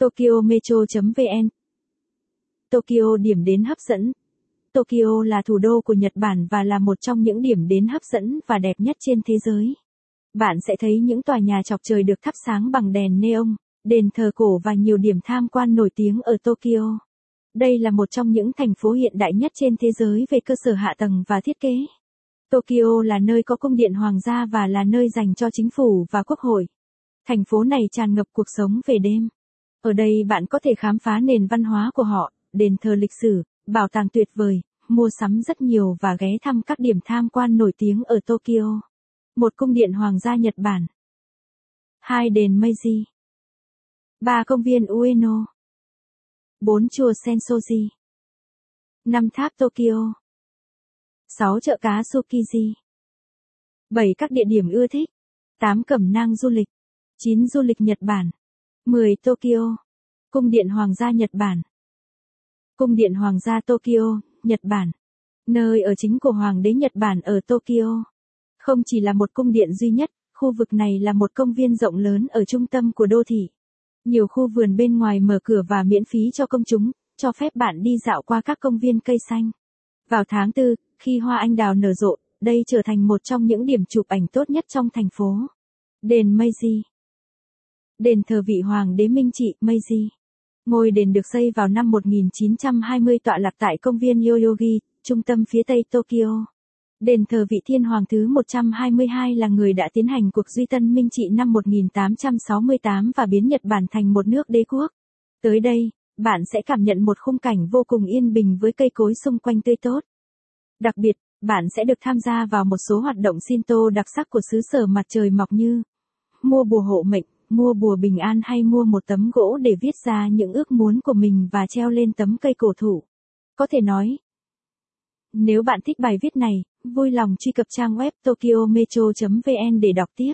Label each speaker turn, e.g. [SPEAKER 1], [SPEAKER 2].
[SPEAKER 1] Tokyo Metro.vn Tokyo điểm đến hấp dẫn Tokyo là thủ đô của Nhật Bản và là một trong những điểm đến hấp dẫn và đẹp nhất trên thế giới. Bạn sẽ thấy những tòa nhà chọc trời được thắp sáng bằng đèn neon, đền thờ cổ và nhiều điểm tham quan nổi tiếng ở Tokyo. Đây là một trong những thành phố hiện đại nhất trên thế giới về cơ sở hạ tầng và thiết kế. Tokyo là nơi có cung điện hoàng gia và là nơi dành cho chính phủ và quốc hội. Thành phố này tràn ngập cuộc sống về đêm. Ở đây bạn có thể khám phá nền văn hóa của họ, đền thờ lịch sử, bảo tàng tuyệt vời, mua sắm rất nhiều và ghé thăm các điểm tham quan nổi tiếng ở Tokyo. Một cung điện hoàng gia Nhật Bản. Hai đền Meiji. Ba công viên Ueno. Bốn chùa Sensoji. Năm tháp Tokyo. Sáu chợ cá Tsukiji. Bảy các địa điểm ưa thích. Tám cẩm nang du lịch. Chín du lịch Nhật Bản. 10 Tokyo. Cung điện Hoàng gia Nhật Bản. Cung điện Hoàng gia Tokyo, Nhật Bản. Nơi ở chính của Hoàng đế Nhật Bản ở Tokyo. Không chỉ là một cung điện duy nhất, khu vực này là một công viên rộng lớn ở trung tâm của đô thị. Nhiều khu vườn bên ngoài mở cửa và miễn phí cho công chúng, cho phép bạn đi dạo qua các công viên cây xanh. Vào tháng 4, khi hoa anh đào nở rộ, đây trở thành một trong những điểm chụp ảnh tốt nhất trong thành phố. Đền Meiji Đền thờ vị hoàng đế Minh Trị Meiji Ngôi đền được xây vào năm 1920 tọa lạc tại công viên Yoyogi, trung tâm phía tây Tokyo. Đền thờ vị thiên hoàng thứ 122 là người đã tiến hành cuộc duy tân minh trị năm 1868 và biến Nhật Bản thành một nước đế quốc. Tới đây, bạn sẽ cảm nhận một khung cảnh vô cùng yên bình với cây cối xung quanh tươi tốt. Đặc biệt, bạn sẽ được tham gia vào một số hoạt động Shinto đặc sắc của xứ sở mặt trời mọc như mua bùa hộ mệnh, mua bùa bình an hay mua một tấm gỗ để viết ra những ước muốn của mình và treo lên tấm cây cổ thụ. Có thể nói, nếu bạn thích bài viết này, vui lòng truy cập trang web tokyometro.vn để đọc tiếp.